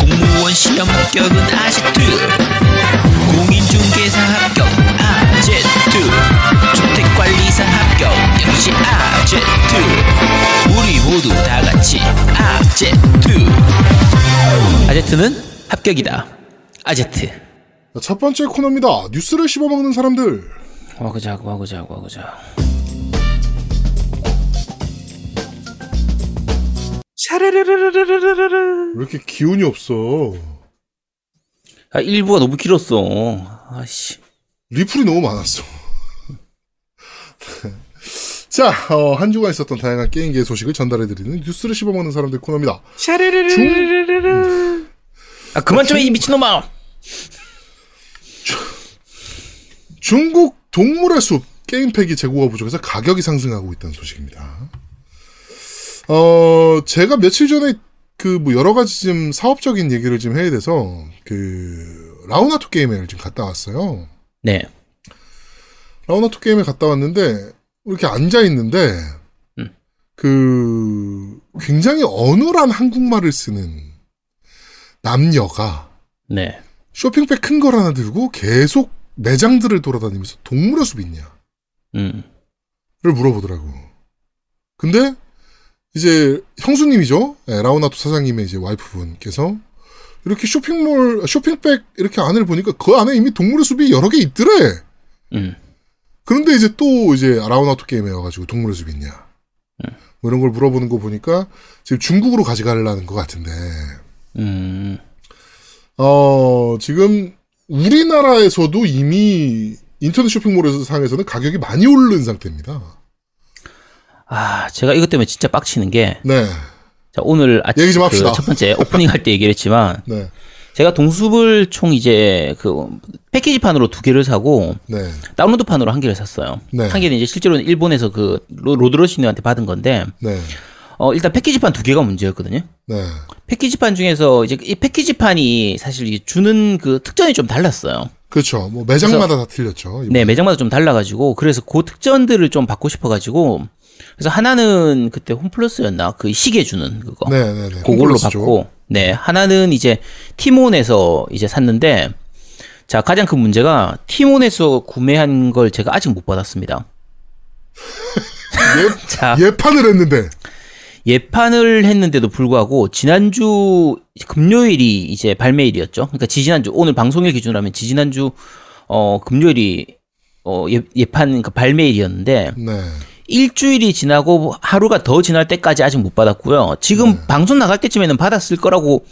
공무원 시험 합격은 아제트 공인중개사 합격 아제트. 주택관리사 합격 역시 아제트. 우리 모두 다 같이 아제트. 아제트는 합격이다. 아제트. 첫 번째 코너입니다. 뉴스를 씹어먹는 사람들. 와그작 와그작 와그작 샤르르르르르르르 왜 이렇게 기운이 없어? 아 일부가 너무 길었어 아씨 리플이 너무 많았어. 자, 어, 한 주간 있었던 다양한 게임계의 소식을 전달해드리는 뉴스를 씹어먹는 사람들 코너입니다. 샤르르르르르르 아 그만 좀 해 이 미친놈아 중국 동물의 숲 게임팩이 재고가 부족해서 가격이 상승하고 있다는 소식입니다. 어, 제가 며칠 전에 그 뭐 여러 가지 좀 사업적인 얘기를 좀 해야 돼서 그 라우나토 게임을 좀 갔다 왔어요. 네 라우나토 게임에 갔다 왔는데 이렇게 앉아 있는데 음. 그 굉장히 어눌한 한국말을 쓰는 남녀가 네. 쇼핑백 큰 걸 하나 들고 계속 매장들을 돌아다니면서 동물의 숲 있냐? 음. 를 물어보더라고. 근데 이제 형수님이죠. 예, 라우나토 사장님의 이제 와이프분께서 이렇게 쇼핑몰 쇼핑백 이렇게 안을 보니까 그 안에 이미 동물의 숲이 여러 개 있더래. 음. 그런데 이제 또 이제 라우나토 게임에 와가지고 동물의 숲 있냐? 뭐 이런 걸 물어보는 거 보니까 지금 중국으로 가져가려는 것 같은데. 음. 어 지금 우리나라에서도 이미 인터넷 쇼핑몰에서 상에서는 가격이 많이 오른 상태입니다. 아, 제가 이것 때문에 진짜 빡치는 게, 네, 자, 오늘 아침 얘기 좀 합시다. 그첫 번째 오프닝 할 때 얘기를 했지만, 네, 제가 동숲을 총 이제 그 패키지 판으로 두 개를 사고, 네, 다운로드 판으로 한 개를 샀어요. 네. 한 개는 이제 실제로는 일본에서 그 로- 로드러시님한테 받은 건데, 네, 어, 일단 패키지 판 두 개가 문제였거든요. 네, 패키지 판 중에서 이제 이 패키지 판이 사실 이 주는 그 특전이 좀 달랐어요. 그렇죠. 뭐 매장마다 다 틀렸죠. 네, 매장마다 좀 달라가지고 그래서 그 특전들을 좀 받고 싶어가지고 그래서 하나는 그때 홈플러스였나 그 시계 주는 그거 네, 네, 네. 그걸로. 받고 네 하나는 이제 티몬에서 이제 샀는데 자 가장 큰 문제가 티몬에서 구매한 걸 제가 아직 못 받았습니다. 자 예판을 했는데 예판을 했는데도 불구하고 지난주 금요일이 이제 발매일이었죠. 그러니까 지지난주 오늘 방송일 기준으로 하면 지지난주 어 금요일이 어 예, 예판 그러니까 발매일이었는데 네, 일주일이 지나고 하루가 더 지날 때까지 아직 못 받았고요. 지금 네. 방송 나갈 때쯤에는 받았을 거라고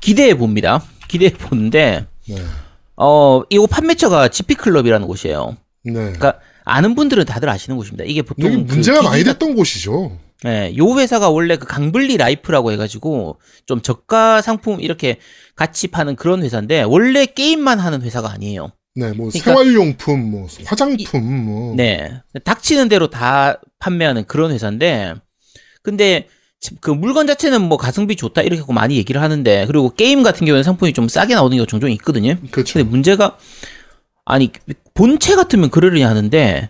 기대해 봅니다. 기대해 보는데 네, 어 이거 판매처가 지피클럽이라는 곳이에요. 네. 그러니까 아는 분들은 다들 아시는 곳입니다. 이게 보통 그 문제가 많이 됐던 곳이죠. 네, 요 회사가 원래 그 강블리 라이프라고 해가지고 좀 저가 상품 이렇게 같이 파는 그런 회사인데 원래 게임만 하는 회사가 아니에요. 네, 뭐 그러니까- 생활용품, 뭐 화장품, 뭐 네, 닥치는 대로 다 판매하는 그런 회사인데 근데 그 물건 자체는 뭐 가성비 좋다 이렇게 많이 얘기를 하는데 그리고 게임 같은 경우는 상품이 좀 싸게 나오는 경우가 종종 있거든요. 그렇죠. 근데 문제가 아니 본체 같으면 그러려니 하는데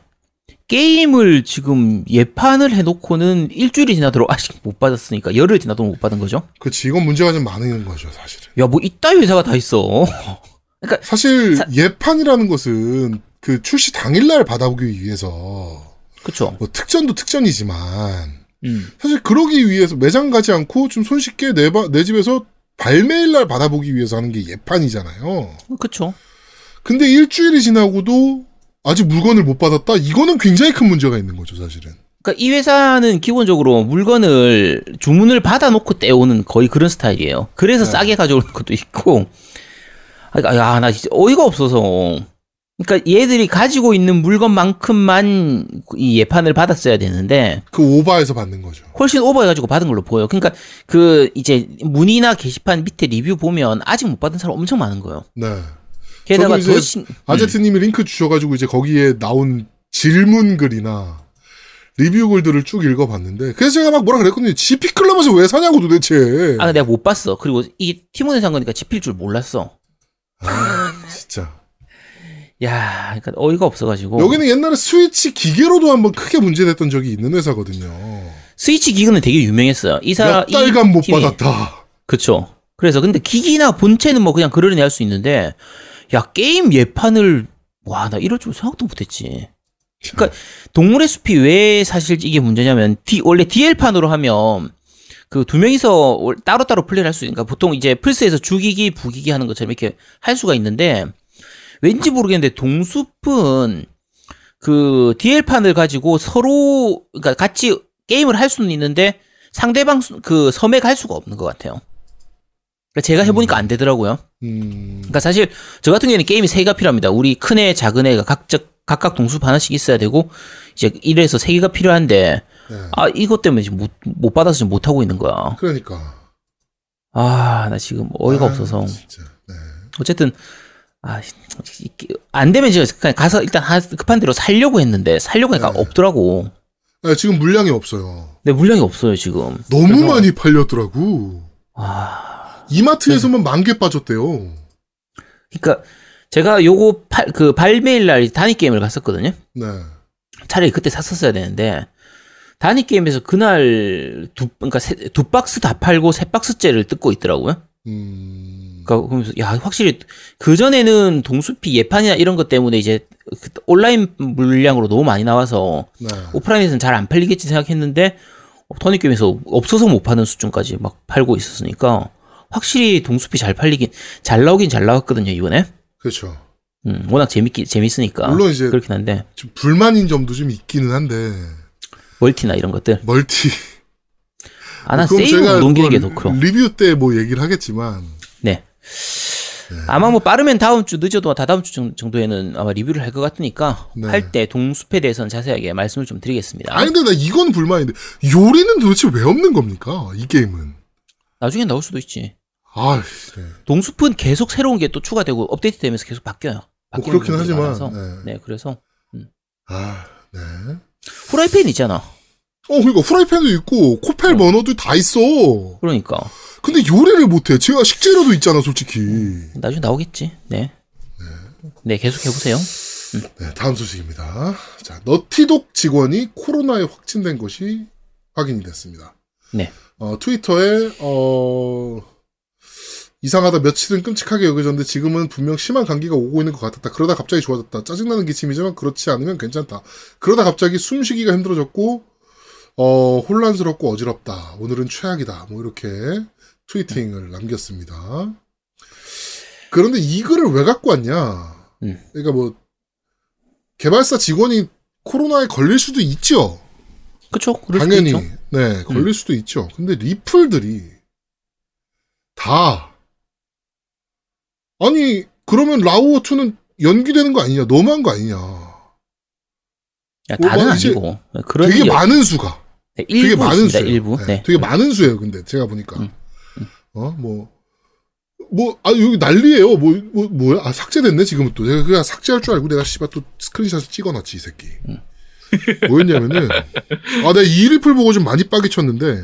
게임을 지금 예판을 해놓고는 일주일이 지나도록 아직 못 받았으니까 열흘 지나도록 못 받은 거죠. 그렇지. 이건 문제가 좀 많은 거죠, 사실은. 야뭐 이따위 회사가 다 있어. 사실 사- 예판이라는 것은 그 출시 당일날 받아보기 위해서 그쵸? 뭐 특전도 특전이지만 음. 사실 그러기 위해서 매장 가지 않고 좀 손쉽게 내, 바- 내 집에서 발매일날 받아보기 위해서 하는 게 예판이잖아요. 그쵸? 근데 일주일이 지나고도 아직 물건을 못 받았다? 이거는 굉장히 큰 문제가 있는 거죠, 사실은. 그러니까 이 회사는 기본적으로 물건을 주문을 받아놓고 떼오는 거의 그런 스타일이에요. 그래서 네. 싸게 가져오는 것도 있고. 그러니까 야, 나 진짜 어이가 없어서. 그러니까 얘들이 가지고 있는 물건만큼만 이 예판을 받았어야 되는데 그 오바에서 받는 거죠. 훨씬 오버해가지고 받은 걸로 보여요. 그러니까 그 이제 문의나 게시판 밑에 리뷰 보면 아직 못 받은 사람 엄청 많은 거예요. 네. 게다가 이제 더 신, 아제트님이 링크 주셔가지고 이제 거기에 나온 질문 글이나 리뷰 글들을 쭉 읽어봤는데 그래서 제가 막 뭐라 그랬거든요. GP 클럽에서 왜 사냐고 도대체. 아 내가 못 봤어. 그리고 이게 티몬에 산 거니까 집힐 줄 몰랐어. 아, 진짜. 야, 그러니까 어이가 없어가지고. 여기는 옛날에 스위치 기계로도 한번 크게 문제됐던 적이 있는 회사거든요. 스위치 기기는 되게 유명했어요. 이사 몇 달간 이못 팀이- 받았다. 그쵸. 그래서 근데 기기나 본체는 뭐 그냥 그러려니 할 수 있는데 야 게임 예판을 와 나 이럴 줄 생각도 못했지. 그러니까 동물의 숲이 왜 사실 이게 문제냐면 D, 원래 DL판으로 하면 그 두 명이서 월- 따로따로 플레이를 할 수 있으니까 보통 이제 플스에서 죽이기 부기기 하는 것처럼 이렇게 할 수가 있는데 왠지 모르겠는데 동숲은 그 DL판을 가지고 서로 그러니까 같이 게임을 할 수는 있는데 상대방 수- 그 섬에 갈 수가 없는 것 같아요. 그러니까 제가 해보니까 안 되더라고요. 음, 그러니까 사실 저 같은 경우에는 게임이 세 개가 필요합니다. 우리 큰 애, 작은 애가 각적 각각 동숲 하나씩 있어야 되고 이제 1에서 세 개가 필요한데 네. 아 이것 때문에 지금 못, 못 받아서 지금 못 하고 있는 거야. 그러니까. 아 나 지금 어이가 아, 없어서 진짜. 네. 어쨌든 아, 아안 되면 제가 그냥 가서 일단 하- 급한 대로 살려고 했는데 살려고 하니까 네. 없더라고. 네, 지금 물량이 없어요. 내 물량이 없어요 지금. 너무 그래서- 많이 팔렸더라고. 아 이마트에서만 만개 빠졌대요. 그러니까 제가 요거 팔, 그 발매일 날 단위 게임을 갔었거든요. 네. 차라리 그때 샀었어야 되는데 단위 게임에서 그날 두 그러니까 세, 두 박스 다 팔고 세 박스째를 뜯고 있더라고요. 음, 그러니까 그러면서 야 확실히 그 전에는 동숲이 예판이나 이런 것 때문에 이제 그 온라인 물량으로 너무 많이 나와서 네. 오프라인에서는 잘 안 팔리겠지 생각했는데 단위 게임에서 없어서 못 파는 수준까지 막 팔고 있었으니까 확실히 동숲이 잘 팔리긴 잘 나오긴 잘 나왔거든요 이번에. 그렇죠. 음, 워낙 재밌기 재밌으니까 물론 이제 그렇긴 한데 좀 불만인 점도 좀 있기는 한데 멀티나 이런 것들 멀티. 아난 세이브 넘기는 게 커. 리뷰 때 뭐 얘기를 하겠지만 네. 아마 뭐 빠르면 다음 주 늦어도 다다음 주 정- 정도에는 아마 리뷰를 할 것 같으니까 네. 할때 동숲에 대해서는 자세하게 말씀을 좀 드리겠습니다. 아니 근데 나 이건 불만인데 요리는 도대체 왜 없는 겁니까? 이 게임은. 나중에 나올 수도 있지. 아, 네. 동숲은 계속 새로운 게 또 추가되고 업데이트되면서 계속 바뀌어요. 뭐 그렇긴 하지만 많아서. 네. 네, 그래서 아, 네. 후라이팬 있잖아. 어, 그러니까 프라이팬도 있고 코펠 버너도 다 있어. 그러니까 근데 요리를 못해. 제가 식재료도 있잖아, 솔직히. 나중에 나오겠지. 네. 네, 계속 해보세요. 네, 다음 소식입니다. 자, 너티독 직원이 코로나에 확진된 것이 확인이 됐습니다. 네. 어, 트위터에 어 이상하다 며칠은 끔찍하게 여겨졌는데 지금은 분명 심한 감기가 오고 있는 것 같았다. 그러다 갑자기 좋아졌다. 짜증나는 기침이지만 그렇지 않으면 괜찮다. 그러다 갑자기 숨쉬기가 힘들어졌고 어 혼란스럽고 어지럽다. 오늘은 최악이다. 뭐 이렇게 트위팅을 남겼습니다. 그런데 이 글을 왜 갖고 왔냐? 음. 그러니까 뭐 개발사 직원이 코로나에 걸릴 수도 있죠. 수도 당연히 있죠. 음. 네 걸릴 수도 있죠. 근데 리플들이 다 아니 그러면 라우어 2는 연기되는 거 아니냐? 너무한 거 아니냐? 야, 뭐, 다는 뭐 이제 아니고 그런 되게 게 많은 수가 네, 되게 많은. 수예요. 일부. 네, 네. 되게 많은 수예요. 근데 제가 보니까 음, 어 뭐. 뭐, 아, 여기 난리예요 뭐, 뭐, 뭐야? 아, 삭제됐네, 지금 또. 내가 그냥 삭제할 줄 알고 내가 씨발 또 스크린샷을 찍어놨지, 이 새끼. 음. 뭐였냐면은, 아, 내가 이 리플 보고 좀 많이 빠개 쳤는데,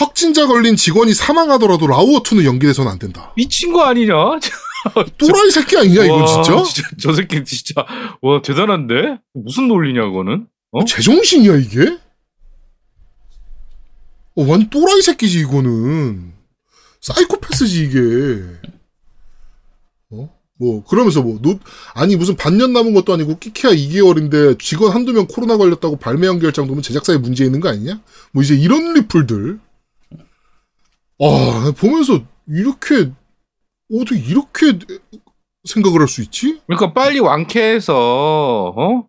확진자 걸린 직원이 사망하더라도 라우어2는 연기돼서는 안 된다. 미친 거 아니냐? 또라이 새끼 아니냐, 이건 와, 진짜? 저 새끼 진짜 와 대단한데 무슨 논리냐 그거는? 어? 제정신이야, 이게? 어, 완 또라이 새끼지, 이거는. 사이코패스지, 이게. 어? 뭐, 그러면서 뭐, 노, 아니, 무슨 반년 남은 것도 아니고, 끼케야 2개월인데, 직원 한두 명 코로나 걸렸다고 발매 연결 정도면 제작사에 문제 있는 거 아니냐? 뭐, 이제 이런 리플들. 아, 보면서, 이렇게, 어떻게 이렇게 생각을 할 수 있지? 그러니까 빨리 완쾌해서 어?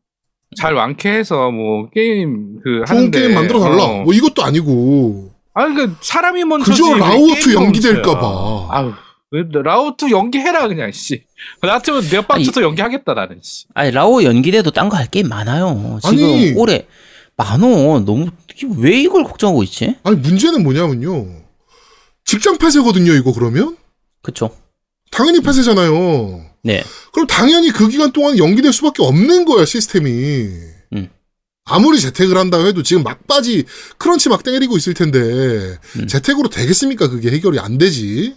잘 완쾌해서 뭐 게임 그 좋은 하는데 게임 만들어 달라. 어. 뭐, 이것도 아니고. 아니 그 사람이 먼저지 그저 왜 라우트 연기될까봐. 먼저야. 아유 왜 라우트 연기해라 그냥 씨. 나 같으면 내 박스도 연기하겠다 나는 씨. 아니 라오 연기돼도 딴 거 할 게임 많아요. 지금 아니. 올해 많어. 너무 왜 이걸 걱정하고 있지? 아니, 문제는 뭐냐면요. 직장 폐쇄거든요, 이거 그러면? 그쵸? 당연히 폐쇄잖아요. 네. 그럼 당연히 그 기간 동안 연기될 수밖에 없는 거야, 시스템이. 음. 아무리 재택을 한다고 해도 지금 막바지 crunch 막 때리고 있을 텐데, 음. 재택으로 되겠습니까? 그게 해결이 안 되지.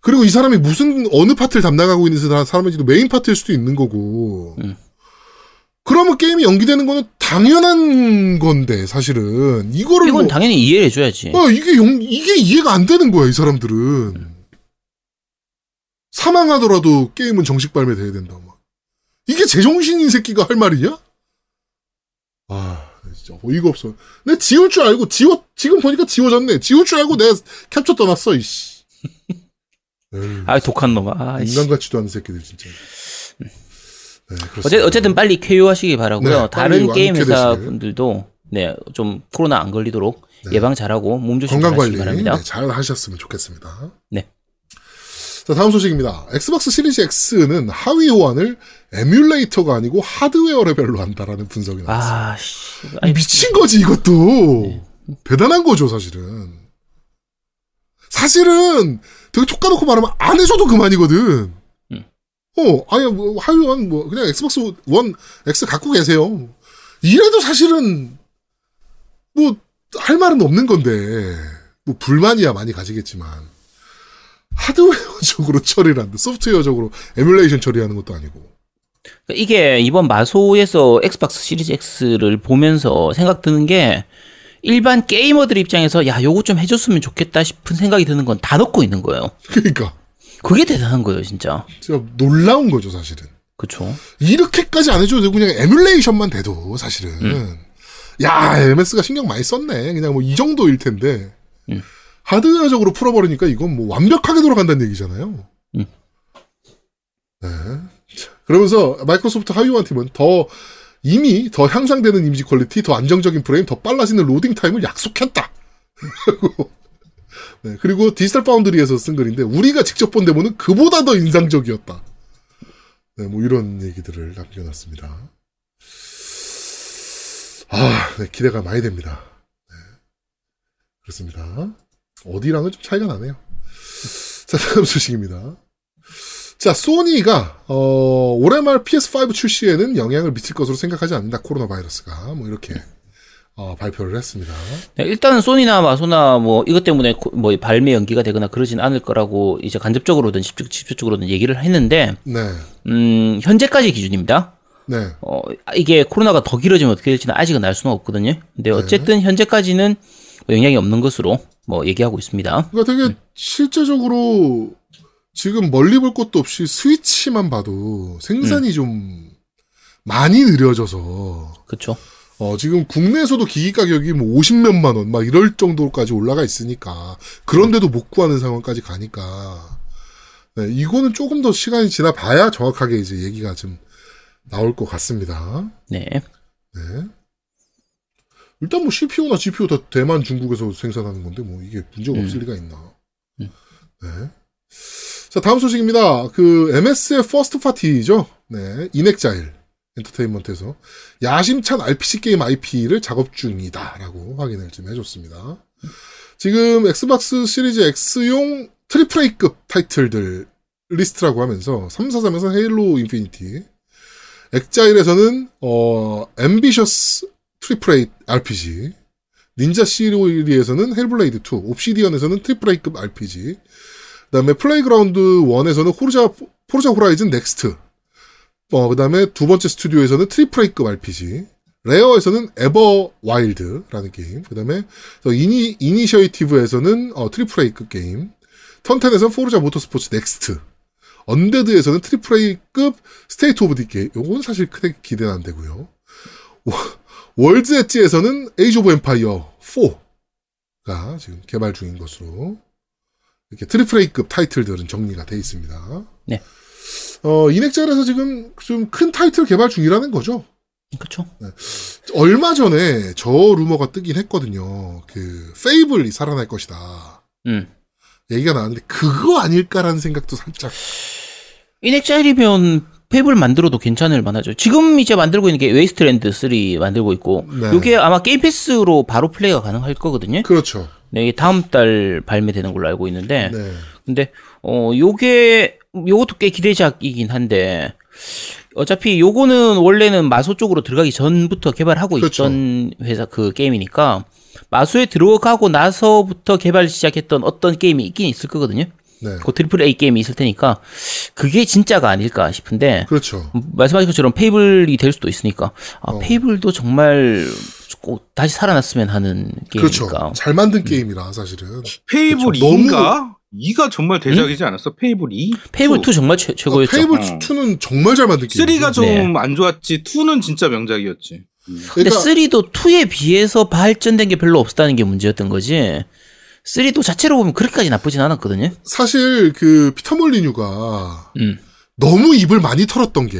그리고 이 사람이 무슨, 어느 파트를 담당하고 있는 사람- 사람인지도 메인 파트일 수도 있는 거고. 음. 그러면 게임이 연기되는 거는 당연한 건데 사실은 이거를 이건 뭐, 당연히 이해를 해줘야지. 어, 이게 용, 이게 이해가 안 되는 거야 이 사람들은 사망하더라도 게임은 정식 발매돼야 된다 막 이게 제정신인 새끼가 할 말이냐? 아 진짜 어이가 없어. 내 지울 줄 알고 지워 지금 보니까 지워졌네. 지울 줄 알고 내가 캡처 떠났어 이씨. 아 독한 놈아. 아, 씨. 인간 같지도 않은 새끼들 진짜. 네. 어째, 어쨌든 빨리 쾌유하시기 바라고요. 네, 다른 게임 회사. 분들도 네, 좀 코로나 안 걸리도록 네. 예방 잘하고 몸 조심 건강 관리 바랍니다. 네, 잘 하셨으면 좋겠습니다. 네. 자 다음 소식입니다. 엑스박스 시리즈 X는 하위 호환을 에뮬레이터가 아니고 하드웨어 레벨로 한다라는 분석이 나왔어요. 아, 씨. 아니, 미친 거지 이것도 대단한 거죠 사실은. 사실은 되게 톡 까놓고 말하면 안 해줘도 그만이거든. 음. 어, 아니 뭐 하위 호환 뭐 그냥 엑스박스 원 X 갖고 계세요. 이래도 사실은 뭐 할 말은 없는 건데 뭐 불만이야 많이 가지겠지만 하드웨어적으로 처리를 한다. 소프트웨어적으로 에뮬레이션 처리하는 것도 아니고. 이게 이번 마소에서 엑스박스 시리즈 X를 보면서 생각 드는 게 일반 게이머들 입장에서 야, 요거 좀 해줬으면 좋겠다 싶은 생각이 드는 건 다 넣고 있는 거예요. 그러니까 그게 대단한 거예요, 진짜. 진짜 놀라운 거죠 사실은. 그쵸. 이렇게까지 안 해줘도 되고 그냥 에뮬레이션만 돼도 사실은 야 MS가 신경 많이 썼네 그냥 뭐 이 정도일 텐데 음. 하드웨어적으로 풀어버리니까 이건 뭐 완벽하게 돌아간다는 얘기잖아요. 음. 네. 자, 그러면서 마이크로소프트 하위원 팀은 더 이미 더 향상되는 이미지 quality, 더 안정적인 프레임, 더 빨라지는 로딩 타임을 약속했다. 네, 그리고 디지털 파운드리에서 쓴 글인데 우리가 직접 본 데모는 그보다 더 인상적이었다. 네, 뭐 이런 얘기들을 남겨놨습니다. 아, 네, 기대가 많이 됩니다. 네, 그렇습니다. 어디랑은 좀 차이가 나네요. 자, 다음 소식입니다. 자, 소니가 어, 올해 말 PS5 출시에는 영향을 미칠 것으로 생각하지 않는다. 코로나 바이러스가 뭐 이렇게 어, 발표를 했습니다. 네, 일단은 소니나 마소나 뭐 이것 때문에 고- 뭐 발매 연기가 되거나 그러진 않을 거라고 이제 간접적으로든 직접, 직접 적으로든 얘기를 했는데 네, 음, 현재까지 기준입니다. 네, 어, 이게 코로나가 더 길어지면 어떻게 될지는 아직은 알 수는 없거든요. 근데 어쨌든 현재까지는 뭐 영향이 없는 것으로 뭐 얘기하고 있습니다. 그러니까 되게 실제적으로 지금 멀리 볼 것도 없이 스위치만 봐도 생산이 좀 많이 느려져서 그렇죠. 어, 지금 국내에서도 기기 가격이 뭐 50몇만 원, 막 이럴 정도까지 올라가 있으니까, 그런데도 못 구하는 상황까지 가니까, 네, 이거는 조금 더 시간이 지나 봐야 정확하게 이제 얘기가 좀 나올 것 같습니다. 네. 네. 일단 뭐 CPU나 GPU 다 대만, 중국에서 생산하는 건데, 뭐 이게 문제가 없을 리가 있나. 음. 네. 자, 다음 소식입니다. 그 MS의 first party죠. 네. 인엑자일 엔터테인먼트에서 야심찬 RPG 게임 IP를 작업 중이다라고 확인을 좀 해줬습니다. 지금 엑스박스 시리즈 X용 triple A급 타이틀들 리스트라고 하면서 343에서 헤일로 인피니티, 엑자일에서는 어 ambitious triple A RPG, 닌자 시어리에서는 헬블레이드 2, 옵시디언에서는 triple A급 RPG, 그다음에 플레이그라운드 1에서는 호르자 포르자 호라이즌 넥스트, 어, 그 다음에 두 번째 스튜디오에서는 triple A급 RPG, 레어에서는 에버 와일드라는 게임, 그 다음에 이니, 이니셔이티브에서는 어, triple A급 게임, 턴텐에서는 포르자 모터스포츠 넥스트, 언데드에서는 triple A급 스테이트 오브 디 게임, 요건 사실 크게 기대는 안 되고요. 월드 엣지에서는 에이지 오브 엠파이어 4가 지금 개발 중인 것으로 이렇게 triple A급 타이틀들은 정리가 돼 있습니다. 네. 어, 인엑자일에서 지금 좀 큰 타이틀 개발 중이라는 거죠. 그렇죠. 얼마 전에 저 루머가 뜨긴 했거든요. 그 페이블이 살아날 것이다. 음. 얘기가 나왔는데 그거 아닐까라는 생각도 살짝. 인엑자일이면 페이블 만들어도 괜찮을 만하죠. 지금 이제 만들고 있는 게 웨이스트랜드 3 만들고 있고 네. 이게 아마 게임 패스로 바로 플레이가 가능할 거거든요. 그렇죠. 네, 이게 다음 달 발매되는 걸로 알고 있는데 네. 근데 어 요게 요것도 꽤 기대작이긴 한데 어차피 요거는 원래는 마소 쪽으로 들어가기 전부터 개발하고 그렇죠. 있던 회사 그 게임이니까 마소에 들어가고 나서부터 개발 시작했던 어떤 게임이 있긴 있을 거거든요. 네. 그 triple A 게임이 있을 테니까 그게 진짜가 아닐까 싶은데 그렇죠. 음, 말씀하신 것처럼 페이블이 될 수도 있으니까 아, 어. 페이블도 정말 꼭 다시 살아났으면 하는 그렇죠. 게임이니까 잘 만든 게임이라 사실은. 페이블 그렇죠. 2인가? 2가 정말 대작이지 않았어? 페이블 2? 페이블 2 정말 최, 최고였죠. 페이블 어. 2는 정말 잘 만든 게임. 3가 좀 네. 안 좋았지 2는 진짜 명작이었지. 근데 그러니까 3도 2에 비해서 발전된 게 별로 없었다는 게 문제였던 거지. 3도 자체로 보면 그렇게까지 나쁘진 않았거든요. 사실 그 피터 몰리뉴가 음, 너무 입을 많이 털었던 게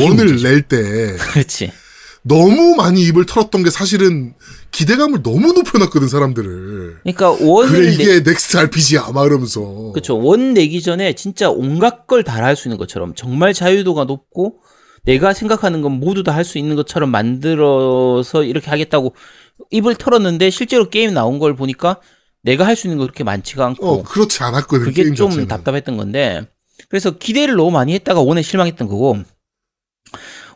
one을 문제죠. 낼 때 그렇지. 너무 많이 입을 털었던 게 사실은 기대감을 너무 높여놨거든 사람들을. 그러니까 one을 그래 내, 이게 next RPG야 막 이러면서. 그렇죠. one 내기 전에 진짜 온갖 걸 다 할 수 있는 것처럼 정말 자유도가 높고 내가 생각하는 건 모두 다 할 수 있는 것처럼 만들어서 이렇게 하겠다고 입을 털었는데 실제로 게임 나온 걸 보니까 내가 할 수 있는 거 그렇게 많지가 않고 어 그렇지 않았거든 그게 좀 자체는. 답답했던 건데 그래서 기대를 너무 많이 했다가 원에 실망했던 거고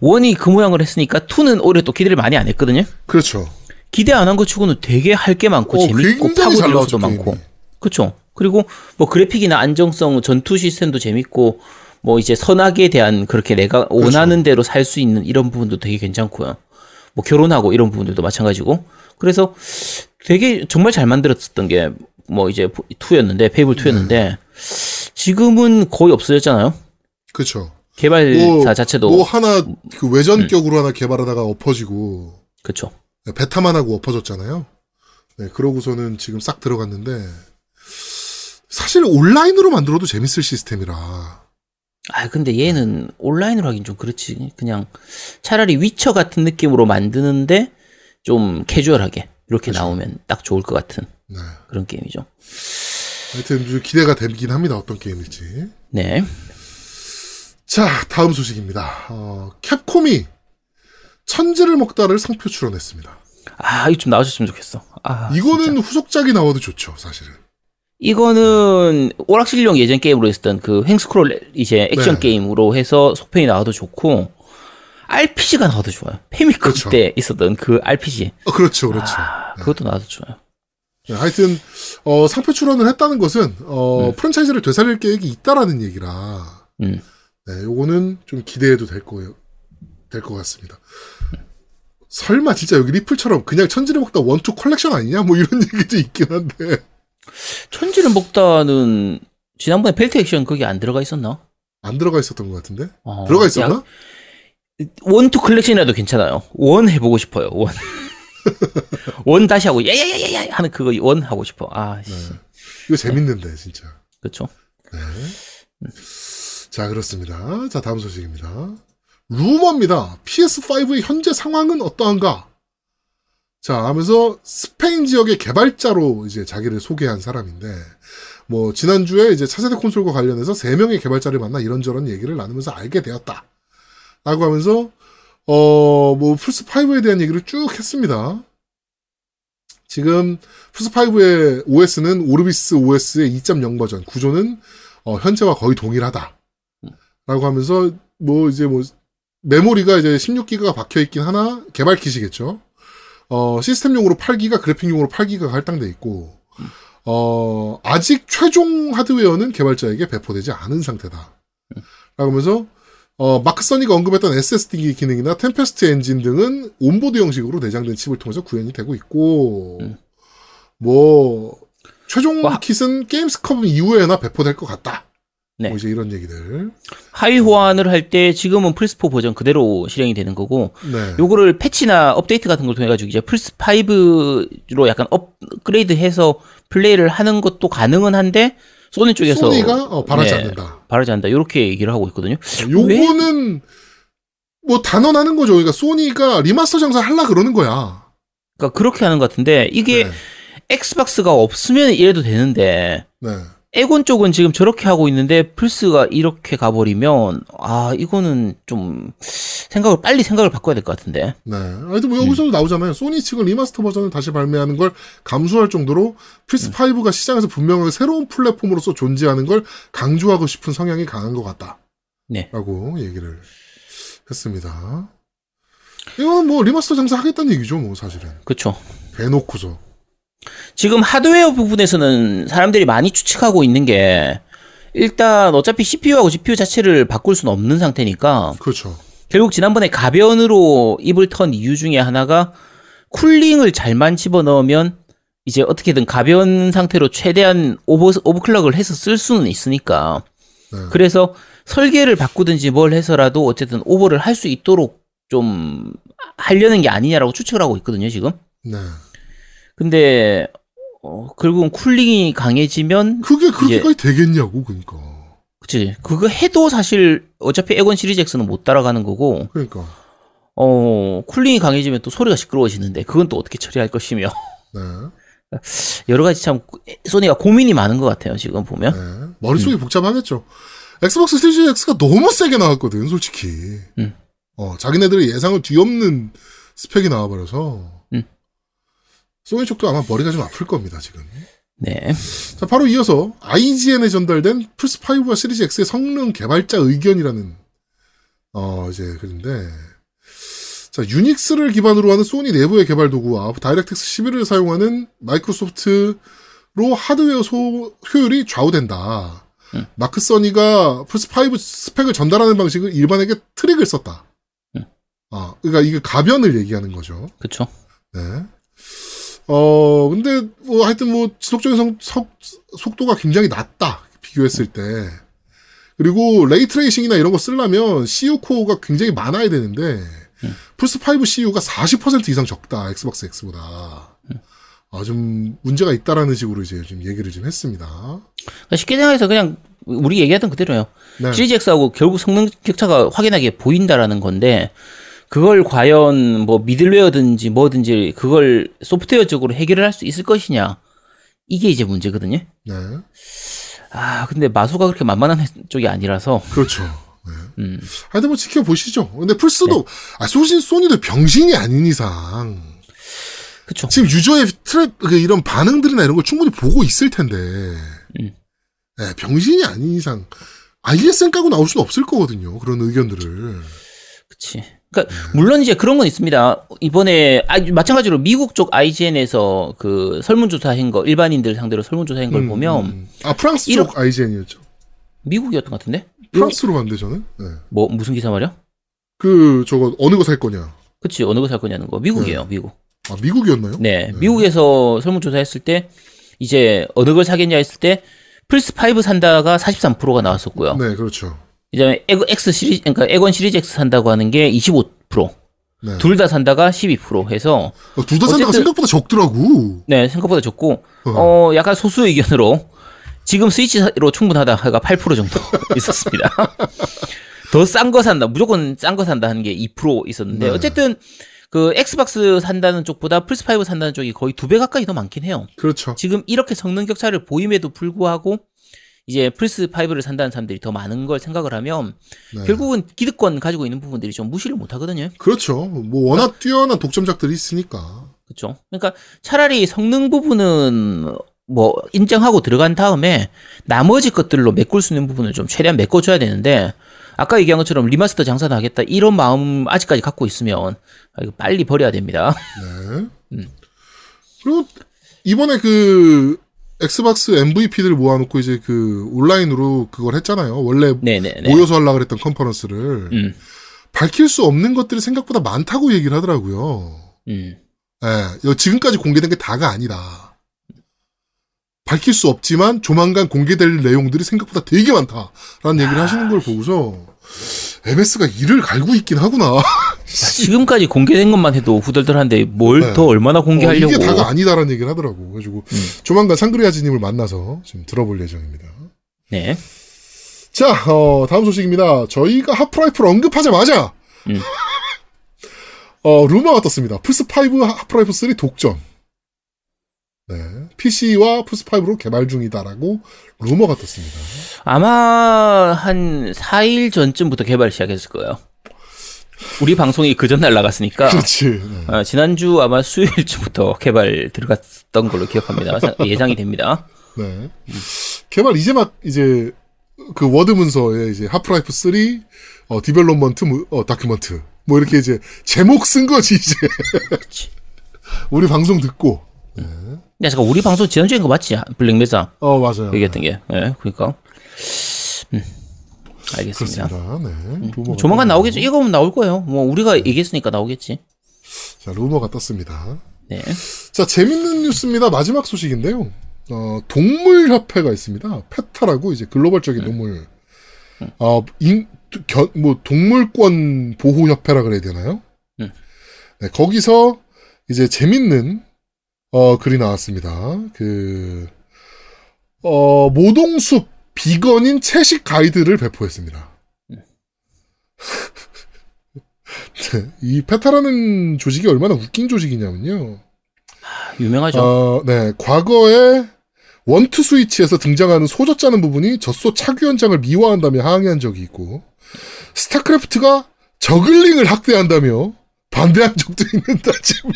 원이 그 모양을 했으니까 투는 오히려 또 기대를 많이 안 했거든요. 그렇죠. 기대 안 한 것 치고는 되게 할 게 많고 어, 재밌고 파고들 나왔죠, 요소도 많고. 그렇죠. 그리고 뭐 그래픽이나 안정성, 전투 시스템도 재밌고 뭐 이제 선악에 대한 그렇게 내가 그렇죠. 원하는 대로 살 수 있는 이런 부분도 되게 괜찮고요. 뭐 결혼하고 이런 부분들도 마찬가지고 그래서 되게 정말 잘 만들었었던 게 뭐 이제 2였는데 페이블 2였는데 네. 지금은 거의 없어졌잖아요. 그렇죠. 개발사 뭐, 자체도 뭐 하나 그 외전격으로 음. 하나 개발하다가 엎어지고 그렇죠. 베타만 하고 엎어졌잖아요. 네, 그러고서는 지금 싹 들어갔는데 사실 온라인으로 만들어도 재밌을 시스템이라. 아 근데 얘는 온라인으로 하긴 좀 그렇지. 그냥 차라리 위쳐 같은 느낌으로 만드는데 좀 캐주얼하게 이렇게 그렇죠. 나오면 딱 좋을 것 같은 네. 그런 게임이죠. 하여튼 좀 기대가 되긴 합니다. 어떤 게임일지. 네. 자, 다음 소식입니다. 어, 캡콤이 천지를 먹다를 상표 출원했습니다. 아 이거 좀 나와줬으면 좋겠어. 아 이거는 진짜. 후속작이 나와도 좋죠, 사실은. 이거는 오락실용 예전 게임으로 했었던 그 횡스크롤 이제 액션 네. 게임으로 해서 속편이 나와도 좋고 RPG가 나와도 좋아요. 페미컴 그렇죠. 때 있었던 그 RPG. 어, 그렇죠, 그렇죠. 아, 그것도 나와도 좋아요. 네, 하여튼 어, 상표 출원을 했다는 것은 어, 음. 프랜차이즈를 되살릴 계획이 있다라는 얘기라. 음. 네, 요거는 좀 기대해도 될 거예요. 될 것 같습니다. 설마 진짜 여기 리플처럼 그냥 천지를 먹다 one two 컬렉션 아니냐? 뭐 이런 얘기도 있긴 한데. 천지를 먹다는 지난번에 벨트 액션 거기 안 들어가 있었나? 안 들어가 있었던 것 같은데? 어, 들어가 있었나? one two 컬렉션이라도 괜찮아요. one 해보고 싶어요. one. one 다시 하고 야야야야야 하는 그거 one 하고 싶어. 아, 씨. 네. 이거 재밌는데, 진짜. 그렇죠. 네. 자, 그렇습니다. 자, 다음 소식입니다. 루머입니다. PS5의 현재 상황은 어떠한가? 자, 하면서 스페인 지역의 개발자로 이제 자기를 소개한 사람인데, 뭐, 지난주에 이제 차세대 콘솔과 관련해서 3명의 개발자를 만나 이런저런 얘기를 나누면서 알게 되었다. 라고 하면서, 어, 뭐, 플스5에 대한 얘기를 쭉 했습니다. 지금 플스5의 OS는 오르비스 OS의 2.0 버전, 구조는 어, 현재와 거의 동일하다. 라고 하면서, 뭐, 이제 뭐, 메모리가 이제 16기가가 박혀 있긴 하나, 개발 kit이겠죠. 어, 시스템용으로 8기가, 그래픽용으로 8기가가 할당돼 있고, 어, 아직 최종 하드웨어는 개발자에게 배포되지 않은 상태다. 라고 하면서, 어, 마크 써니가 언급했던 SSD 기능이나 템페스트 엔진 등은 onboard 형식으로 내장된 칩을 통해서 구현이 되고 있고, 음. 뭐, 최종 와. kit은 게임스컵 이후에나 배포될 것 같다. 네. 뭐 이제 이런 얘기들. 하위 호환을 할 때 지금은 플스4 버전 그대로 실행이 되는 거고 네. 요거를 패치나 업데이트 같은 걸 통해 가지고 이제 플스5로 약간 업그레이드 해서 플레이를 하는 것도 가능은 한데 소니 쪽에서 소니가 어, 바라지 네, 않는다. 바라지 않는다. 이렇게 얘기를 하고 있거든요. 요거는 뭐 단언하는 거죠. 그러니까 소니가 remaster 장사 할라 그러는 거야. 그러니까 그렇게 하는 것 같은데 이게 네. 엑스박스가 없으면 이래도 되는데 네. 엑원 쪽은 지금 저렇게 하고 있는데 플스가 이렇게 가버리면 아 이거는 좀 생각을 빨리 생각을 바꿔야 될 것 같은데 네. 하여튼 뭐 여기서도 나오잖아요. 소니 측은 remaster 버전을 다시 발매하는 걸 감수할 정도로 플스 5가 시장에서 분명하게 새로운 플랫폼으로서 존재하는 걸 강조하고 싶은 성향이 강한 것 같다. 네. 라고 얘기를 했습니다. 이건 뭐 remaster 장사 하겠다는 얘기죠, 뭐 사실은. 그렇죠. 대놓고서. 지금 하드웨어 부분에서는 사람들이 많이 추측하고 있는 게 일단 어차피 CPU하고 GPU 자체를 바꿀 수는 없는 상태니까 그렇죠. 결국 지난번에 가변으로 입을 턴 이유 중에 하나가 cooling을 잘만 집어넣으면 이제 어떻게든 가변 상태로 최대한 over overclock을 해서 쓸 수는 있으니까 네. 그래서 설계를 바꾸든지 뭘 해서라도 어쨌든 오버를 할 수 있도록 좀 하려는 게 아니냐라고 추측을 하고 있거든요 지금. 네. 근데 어, 결국은 cooling이 강해지면 그게 그렇게까지 되겠냐고 그러니까. 그치 그거 해도 사실 어차피 엑박 시리즈 X는 못 따라가는 거고 그러니까. 어 cooling이 강해지면 또 소리가 시끄러워지는데 그건 또 어떻게 처리할 것이며 네. 여러 가지 참 소니가 고민이 많은 것 같아요 지금 보면 네. 머릿속이 복잡하겠죠. 엑스박스 시리즈 X가 너무 세게 나왔거든, 솔직히. 음. 어, 자기네들의 예상을 뒤엎는 스펙이 나와버려서. 음. 소니 쪽도 아마 머리가 좀 아플 겁니다, 지금. 네 자, 바로 이어서 IGN에 전달된 플스5와 시리즈 X의 성능 개발자 의견이라는, 어, 이제, 글인데. 자, 유닉스를 기반으로 하는 소니 내부의 개발 도구와 다이렉트X 11을 사용하는 마이크로소프트로 하드웨어 소, 효율이 좌우된다. 음. 마크 써니가 플스5 스펙을 전달하는 방식을 일반에게 트릭을 썼다. 음. 아, 그러니까 이게 가변을 얘기하는 거죠. 그쵸 네. 어, 근데, 뭐, 하여튼 뭐, 지속적인 성, 속, 속도가 굉장히 낮다. 비교했을 때. 그리고, ray tracing이나 이런 거 쓰려면, CU 코어가 굉장히 많아야 되는데, 플스5 CU가 40% 이상 적다. 엑스박스 X보다. 아, 좀, 문제가 있다라는 식으로 이제 좀 얘기를 좀 했습니다. 그러니까 쉽게 생각해서 그냥 우리 얘기하던 그대로요 네. 시리즈 X하고 결국 성능 격차가 확연하게 보인다라는 건데 그걸 과연 뭐 미들웨어든지 뭐든지 그걸 소프트웨어적으로 해결을 할 수 있을 것이냐. 이게 이제 문제거든요. 네. 아 근데 마소가 그렇게 만만한 쪽이 아니라서. 그렇죠. 음. 하여튼 뭐 지켜보시죠. 근데 플스도, 아, 소신, 소니도 병신이 아닌 이상, 그쵸. 지금 유저의 트랩 그 이런 반응들이나 이런 걸 충분히 보고 있을 텐데. 음. 네, 병신이 아닌 이상. ISN 까고 나올 수는 없을 거거든요. 그런 의견들을. 그치. 그러니까 물론 이제 그런 건 있습니다. 이번에 아, 마찬가지로 미국 쪽 IGN에서 그 설문조사한 거 일반인들 상대로 설문조사한 걸 음, 보면 음. 아 프랑스 쪽 IGN이었죠 미국이었던 것 같은데? 프랑스로 봤는데 저는 네. 뭐 무슨 기사 말이야? 그 저거 어느 거 살 거냐 그치 어느 거 살 거냐는 거 미국이에요 미국. 아 미국이었나요? 네, 미국에서 설문조사했을 때 이제 어느 걸 사겠냐 했을 때 플스 5 산다가 43%가 나왔었고요. 네 그렇죠 이제 에그- X 시리즈 그러니까 에건 시리즈 X 산다고 하는 게 25%. 네. 둘다 산다가 12% 해서 어, 둘다 산다가 생각보다 적더라고 네, 생각보다 적고, 어. 어, 약간 소수 의견으로, 지금 스위치로 충분하다가 8% 정도 있었습니다. 더 싼 거 산다, 무조건 싼 거 산다 하는 게 2% 있었는데, 네. 어쨌든, 그 엑스박스 산다는 쪽보다 플스5 산다는 쪽이 거의 두 배 가까이 더 많긴 해요. 그렇죠 지금 이렇게 성능 격차를 보임에도 불구하고, 이제 플스 5를 산다는 사람들이 더 많은 걸 생각을 하면, 네. 결국은 기득권 가지고 있는 부분들이 좀 무시를 못 하거든요. 그렇죠 뭐 워낙 뛰어난 독점작들이 있으니까 그렇죠. 그러니까 차라리 성능 부분은 뭐 인정하고 들어간 다음에 나머지 것들로 메꿀 수 있는 부분을 좀 최대한 메꿔줘야 되는데 아까 얘기한 것처럼 remaster 장사도 하겠다 이런 마음 아직까지 갖고 있으면 아, 빨리 버려야 됩니다. 네. 음. 그리고 이번에 그 엑스박스 MVP들 모아놓고 이제 그 온라인으로 그걸 했잖아요. 원래 네네네. 모여서 하려고 그랬던 컨퍼런스를 음, 밝힐 수 없는 것들이 생각보다 많다고 얘기를 하더라고요. 음, 예, 여- 지금까지 공개된 게 다가 아니다. 밝힐 수 없지만 조만간 공개될 내용들이 생각보다 되게 많다라는 얘기를 하시는 걸 보고서 MS가 이를 갈고 있긴 하구나. 지금까지 공개된 것만 해도 후덜덜한데 뭘 네. 더 얼마나 어, 공개하려고? 이게 다가 아니다라는 얘기를 하더라고. 그래가지고 조만간 상그리아지님을 만나서 지금 들어볼 예정입니다. 네. 자, 어, 다음 소식입니다. 저희가 하프라이프를 언급하자마자 음. 어, 루머가 떴습니다. 플스5 하프라이프 3 독점. 네. PC와 플스5로 개발 중이다라고 루머가 떴습니다. 아마 한 4일 전쯤부터 개발 시작했을 거예요. 우리 방송이 그 전날 나갔으니까 그렇지. 네. 아, 지난주 아마 수요일쯤부터 개발 들어갔던 걸로 기억합니다. 사- 예상이 됩니다. 네. 개발 이제 막 이제 그 워드 문서에 이제 하프라이프 3 어, development 무- 어, document 뭐 이렇게 이제 제목 쓴 거지 이제. 우리 방송 듣고. 야, 잠깐 우리 방송 지난주인 거 맞지? 블랙메사 어 맞아요. 얘기했던 게. 예, 그러니까. 알겠습니다. 그렇습니다. 네. 루머가 조만간. 나오겠죠. 이거 보면 나올 거예요. 뭐 우리가 얘기했으니까 나오겠지. 자, 루머가 떴습니다. 네. 자, 재밌는 뉴스입니다. 마지막 소식인데요. 어, 동물 협회가 있습니다. 페타라고 이제 글로벌적인 네. 동물, 어, 인, 견, 뭐, 동물권 보호 협회라 그래야 되나요? 음. 네, 거기서 이제 재밌는, 어, 글이 나왔습니다. 그, 어, 모동숲 비건인 채식 가이드를 배포했습니다. 네, 이 페타라는 조직이 얼마나 웃긴 조직이냐면요. 유명하죠. 어, 네, 과거에 원투 스위치에서 등장하는 소젖 짜는 부분이 젖소 차규 현장을 미화한다며 항의한 적이 있고, 스타크래프트가 저글링을 학대한다며 반대한 적도 있는다, 지금.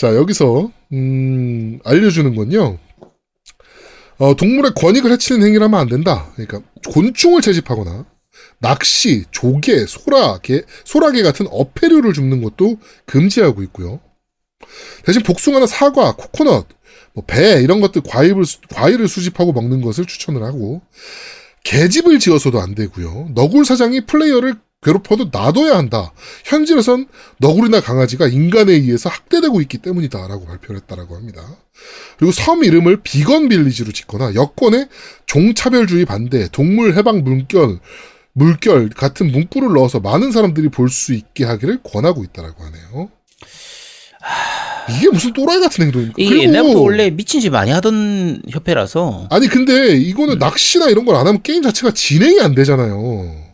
자, 여기서, 음, 알려주는 건요, 어, 동물의 권익을 해치는 행위를 하면 안 된다. 그러니까, 곤충을 채집하거나, 낚시, 조개, 소라게, 소라게 같은 어패류를 줍는 것도 금지하고 있고요. 대신 복숭아나 사과, 코코넛, 뭐 배 이런 것들 과일을 수- 과일을 수집하고 먹는 것을 추천을 하고 계집을 지어서도 안 되고요. 너굴 사장이 플레이어를 괴롭혀도 놔둬야 한다. 현실에선 너구리나 강아지가 인간에 의해서 학대되고 있기 때문이다라고 발표를 했다라고 합니다. 그리고 섬 이름을 비건 빌리지로 짓거나 여권에 종차별주의 반대, 동물 해방 물결, 물결 같은 문구를 넣어서 많은 사람들이 볼 수 있게 하기를 권하고 있다라고 하네요. 이게 무슨 또라이 같은 행동입니까? 이게 옛날부터 원래 미친 짓 많이 하던 협회라서 아니 근데 이거는 음. 낚시나 이런 걸 안 하면 게임 자체가 진행이 안 되잖아요.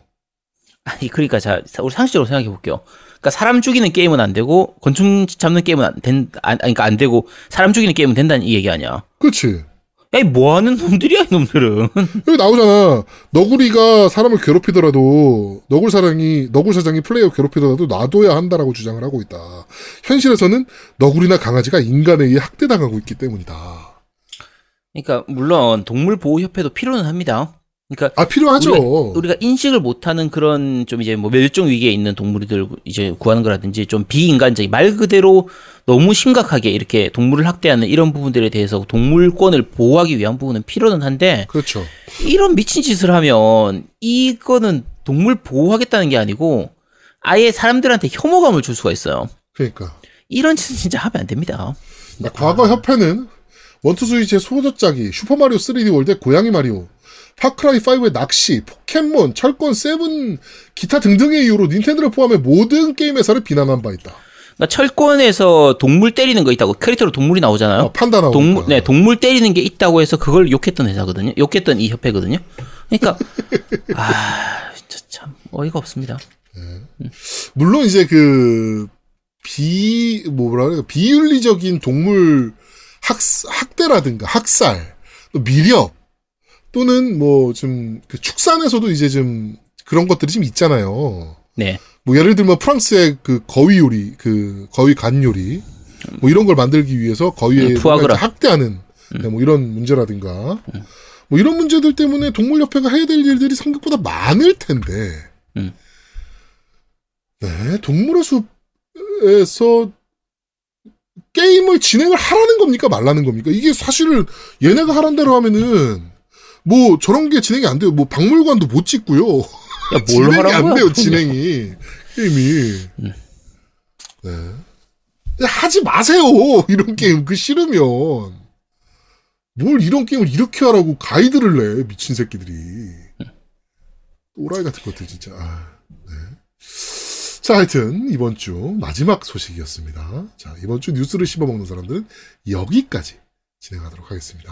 아니 그러니까 자 우리 상식적으로 생각해 볼게요. 그러니까 사람 죽이는 게임은 안 되고 건축 잡는 게임은 안 된, 안, 아니, 그러니까 안 되고 사람 죽이는 게임은 된다는 이 얘기 아니야. 그렇지. 야, 뭐 하는 놈들이야, 이 놈들은. 여기 나오잖아. 너구리가 사람을 괴롭히더라도 너굴 사장이 너굴 사장이 플레이어 괴롭히더라도 놔둬야 한다라고 주장을 하고 있다. 현실에서는 너구리나 강아지가 인간에 의해 학대당하고 있기 때문이다. 그러니까 물론 동물 보호 협회도 필요는 합니다. 그러니까 아 필요하죠. 우리가 인식을 못하는 그런 좀 이제 뭐 멸종 위기에 있는 동물들 이제 구하는 거라든지 좀 비인간적인 말 그대로 너무 심각하게 이렇게 동물을 학대하는 이런 부분들에 대해서 동물권을 보호하기 위한 부분은 필요는 한데 그렇죠. 이런 미친 짓을 하면 이거는 동물 보호하겠다는 게 아니고 아예 사람들한테 혐오감을 줄 수가 있어요. 그러니까 이런 짓은 진짜 하면 안 됩니다. 자, 과거 협회는 원투 스위치의 소젖 짜기, 슈퍼마리오 3D 월드의 고양이 마리오, 파크라이 5의 낚시, 포켓몬, 철권 7, 기타 등등의 이유로 닌텐도를 포함해 모든 게임 회사를 비난한 바 있다. 그러니까 철권에서 동물 때리는 거 있다고 캐릭터로 동물이 나오잖아요. 아, 판다 나오니까. 동물, 네, 동물 때리는 게 있다고 해서 그걸 욕했던 회사거든요. 욕했던 이 협회거든요. 그러니까 아, 진짜 참 어이가 없습니다. 물론 이제 그 비, 뭐라 그래, 비윤리적인 동물 학, 학대라든가 학살, 또 미력, 또는 뭐 좀 그 축산에서도 이제 좀 그런 것들이 좀 있잖아요. 네. 뭐 예를 들면 프랑스의 그 거위 요리, 그 거위 간 요리, 뭐 이런 걸 만들기 위해서 거위에 음, 학대하는 네, 뭐 이런 문제라든가 뭐 이런 문제들 때문에 동물협회가 해야 될 일들이 생각보다 많을 텐데, 음. 네 동물의 숲에서 게임을 진행을 하라는 겁니까 말라는 겁니까? 이게 사실은 얘네가 하란 대로 하면은 뭐 저런 게 진행이 안 돼요. 뭐 박물관도 못 짓고요. 야, 뭘 진행이 안 거야? 돼요, 진행이. 게임이. 음. 네. 하지 마세요, 이런 게임. 그 싫으면. 뭘 이런 게임을 이렇게 하라고 가이드를 내, 미친 새끼들이. 또라이 같은 것들, 진짜. 아, 네. 자, 하여튼, 이번 주 마지막 소식이었습니다. 자, 이번 주 뉴스를 씹어먹는 사람들은 여기까지 진행하도록 하겠습니다.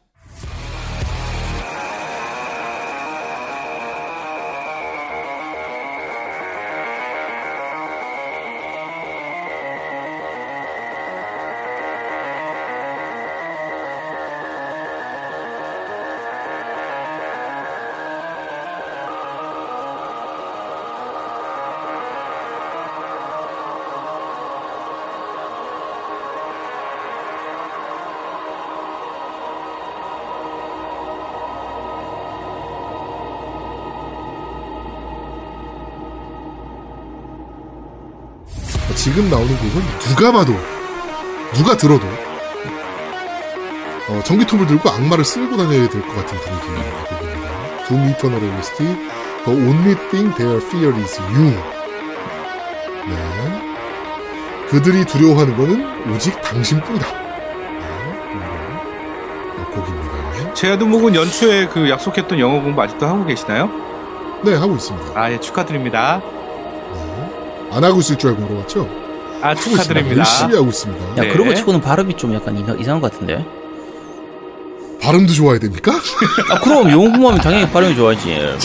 지금 나오는 곡은 누가 봐도 누가 들어도 어, 전기톱을 들고 악마를 쓸고 다녀야 될 것 같은 분위기입니다. 둠 이터널 OST The Only Thing Their Fear Is You 네. 그들이 두려워하는 것은 오직 당신뿐이다. 네, 곡입니다. 제아두목은 연초에 그 약속했던 영어 공부 아직도 하고 계시나요? 네, 하고 있습니다. 아, 예, 축하드립니다. 네. 안 하고 있을 줄 알고 물어봤죠? 아, 있습니다. 축하드립니다. 열심히 하고 있습니다. 야, 네. 그런 거 치고는 발음이 좀 약간 이상, 이상 한 것 같은데. 발음도 좋아야 됩니까? 아, 그럼 영어 공부하면 당연히 발음이 좋아야지.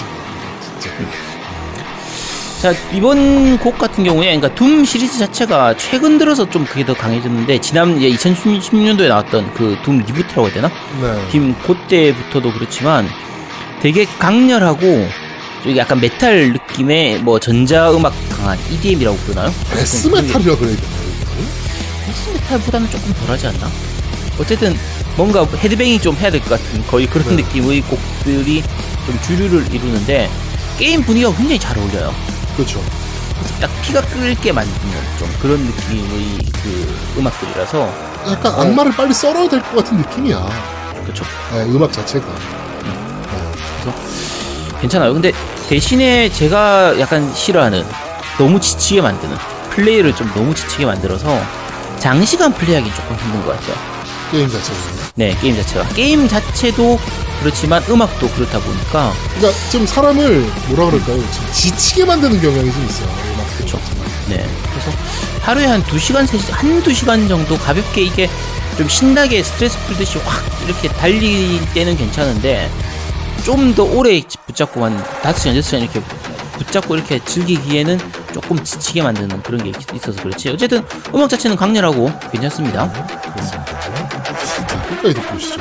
자, 이번 곡 같은 경우에, 그러니까 둠 시리즈 자체가 최근 들어서 좀 그게 더 강해졌는데, 지난 이제 2016년도에 나왔던 그 둠 리부트라고 해야 되나? 네. 둠 그때부터도 그렇지만 되게 강렬하고 좀 약간 메탈 느낌의 뭐 전자음악 강한 EDM이라고 부르나요? death metal이라 그래야 되나요? death metal보다는 조금 덜하지 않나? 어쨌든 뭔가 헤드뱅이 좀 해야 될 것 같은 거의 그런 네. 느낌의 곡들이 좀 주류를 이루는데 게임 분위기가 굉장히 잘 어울려요. 그렇죠. 딱 피가 끓게 만드는 좀 그런 느낌의 그 음악들이라서 약간 어. 악마를 빨리 썰어야 될 것 같은 느낌이야. 그렇죠. 네, 음악 자체가. 괜찮아요. 근데 대신에 제가 약간 싫어하는 너무 지치게 만드는 플레이를 좀 너무 지치게 만들어서 장시간 플레이하기 조금 힘든 것 같아요. 게임 자체가. 네, 게임 자체가. 게임 자체도 그렇지만 음악도 그렇다 보니까 그러니까 좀 사람을 뭐라 그럴까요? 좀 지치게 만드는 경향이 좀 있어요. 음악 그쵸. 네. 그래서 하루에 한 2시간, 3시간, 한두 시간 정도 가볍게 이게 좀 신나게 스트레스 풀듯이 확 이렇게 달릴 때는 괜찮은데 좀 더 오래 붙잡고만 5시간, 6시간 이렇게 붙잡고 이렇게 즐기기에는 조금 지치게 만드는 그런 게 있- 있어서 그렇지. 어쨌든 음악 자체는 강렬하고 괜찮습니다. 그렇습니다. 자, 끝까지 듣고 오시죠.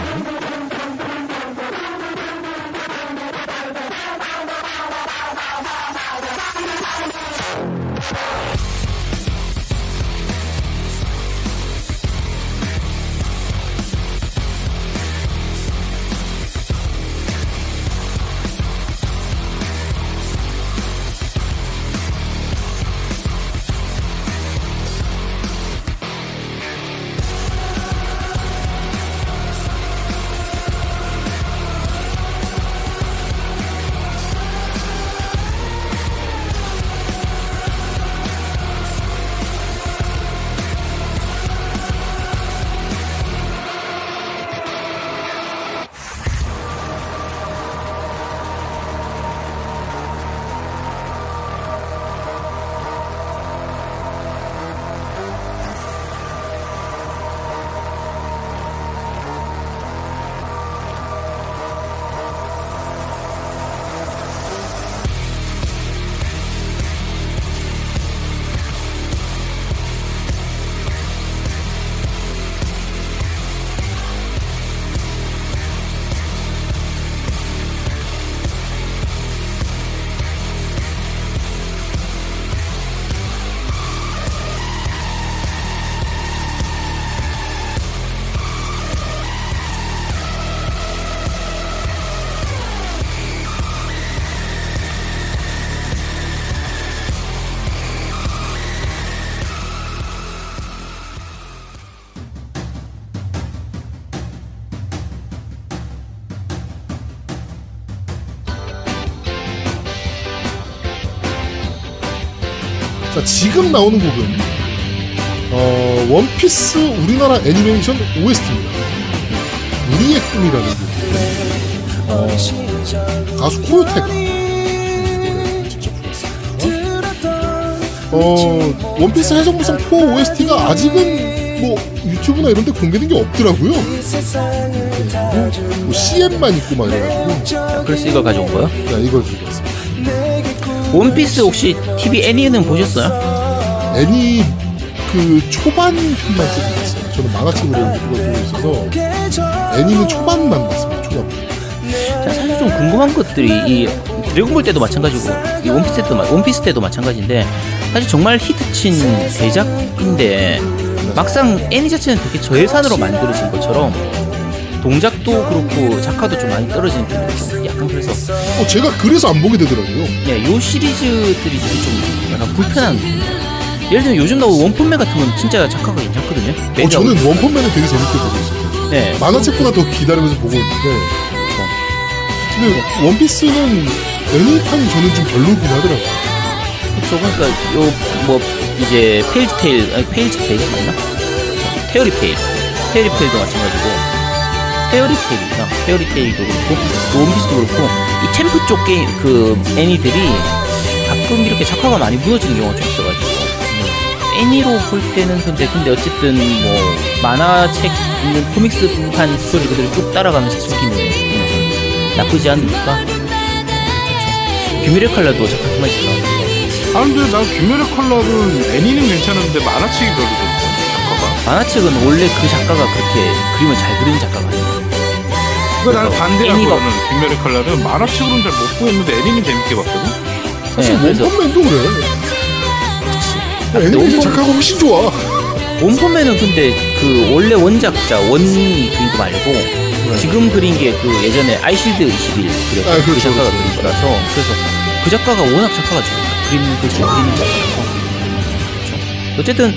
지금 나오는 곡은 어, 원피스 우리나라 애니메이션 OST입니다. 우리의 꿈이라는 곡. 어, 가수 코요테가 직접 불렀습니다. 어, 원피스 해적무성 4 OST가 아직은 뭐 유튜브나 이런 데 공개된 게 없더라고요. 그리고 뭐 CM만 있고 막 이래가지고 그래서 이걸 가져온 거예요. 자, 이걸 들고 왔습니다. 원피스 혹시 TV 애니는 보셨어요? 애니 그 초반 편만 쓰고 있어요. 저는 만화책으로 보고 있어서 애니는 초반만 봤습니다. 초반. 자, 사실 좀 궁금한 것들이 이 드래곤볼 때도 마찬가지고 이 원피스 때도 마- 원피스 때도 마찬가지인데 사실 정말 히트친 대작인데 막상 애니 자체는 되게 저예산으로 만들어진 것처럼 동작도 그렇고 작화도 좀 많이 떨어지는 그래서 어, 제가 그래서 안 보게 되더라고요. 예, 요 시리즈들이 되게 좀 약간 불편한 예를 들면 요즘 나오는 원펀맨 같은 건 진짜 작화가 괜찮거든요. 어, 저는 원펀맨은 되게 재밌게 보고 있어요. 네. 만화책보다 더 기다리면서 보고 있는데 근데 원피스는 애니판이 저는 좀 별로긴 하더라고요. 그쵸. 그러니까 요 뭐 이제 페일즈 테일 아니 페일즈 테일 맞나? 페어리 테일. 페어리 테일도 마찬가지고 페어리 테일이나 페어리 테일도 그렇고 또 원피스도 그렇고 이 챔프 쪽 게임 그 애니들이 가끔 이렇게 작화가 많이 무너지는 경우가 좀 있어가지고. 애니로 볼 때는 근데 근데 어쨌든 뭐 만화책 있는 comics판 스토리 그대로 쭉 따라가면서 즐기는 좀 나쁘지 않으니까. 귀멸의 칼날도 정말 잘 나왔고 아 근데 난 귀멸의 칼날은 애니는 괜찮은데 만화책이 별로던데 작가가. 만화책은 원래 그 작가가 그렇게 그림을 잘 그리는 작가가 아니에요. 그러니까 나는 반대야 애니가- 그거는 규멸의 컬러는 만화책으로는 잘 못 보였는데 애니는 재밌게 봤거든. 사실 네, 그래서 원펀맨도 그래. 근데 애니메이션 원펀- 작가가 훨씬 좋아. 원펀맨은 근데 그 원래 원작자 원이 그린 거 말고 지금 그린 게 그 예전에 아이실드 21 그렸던 아, 그 그렇죠, 작가가 그렇죠. 그린 거라서 그래서 그 작가가 워낙 작가가 좋으니까 그림 글씨 그리는 작가라서 그렇죠. 어쨌든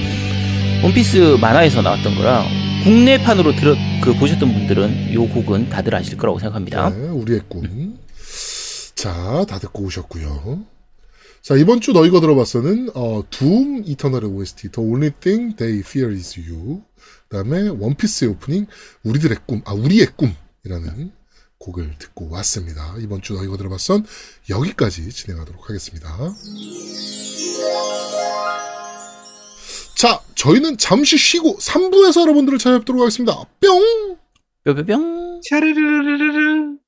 원피스 만화에서 나왔던 거라 국내판으로 들어 그 보셨던 분들은 요 곡은 다들 아실 거라고 생각합니다. 네, 우리의 꿈. 자, 다 듣고 오셨고요. 자, 이번 주 너희가 들어봤어는 어, 둠 이터널의 OST The Only Thing They Fear Is You. 그다음에 원피스의 오프닝 우리들의 꿈, 아 우리의 꿈이라는 곡을 듣고 왔습니다. 이번 주 너희가 들어봤선 여기까지 진행하도록 하겠습니다. 자, 저희는 잠시 쉬고 3부에서 여러분들을 찾아뵙도록 하겠습니다. 뿅! 뿅뿅뿅. 샤르르르르르.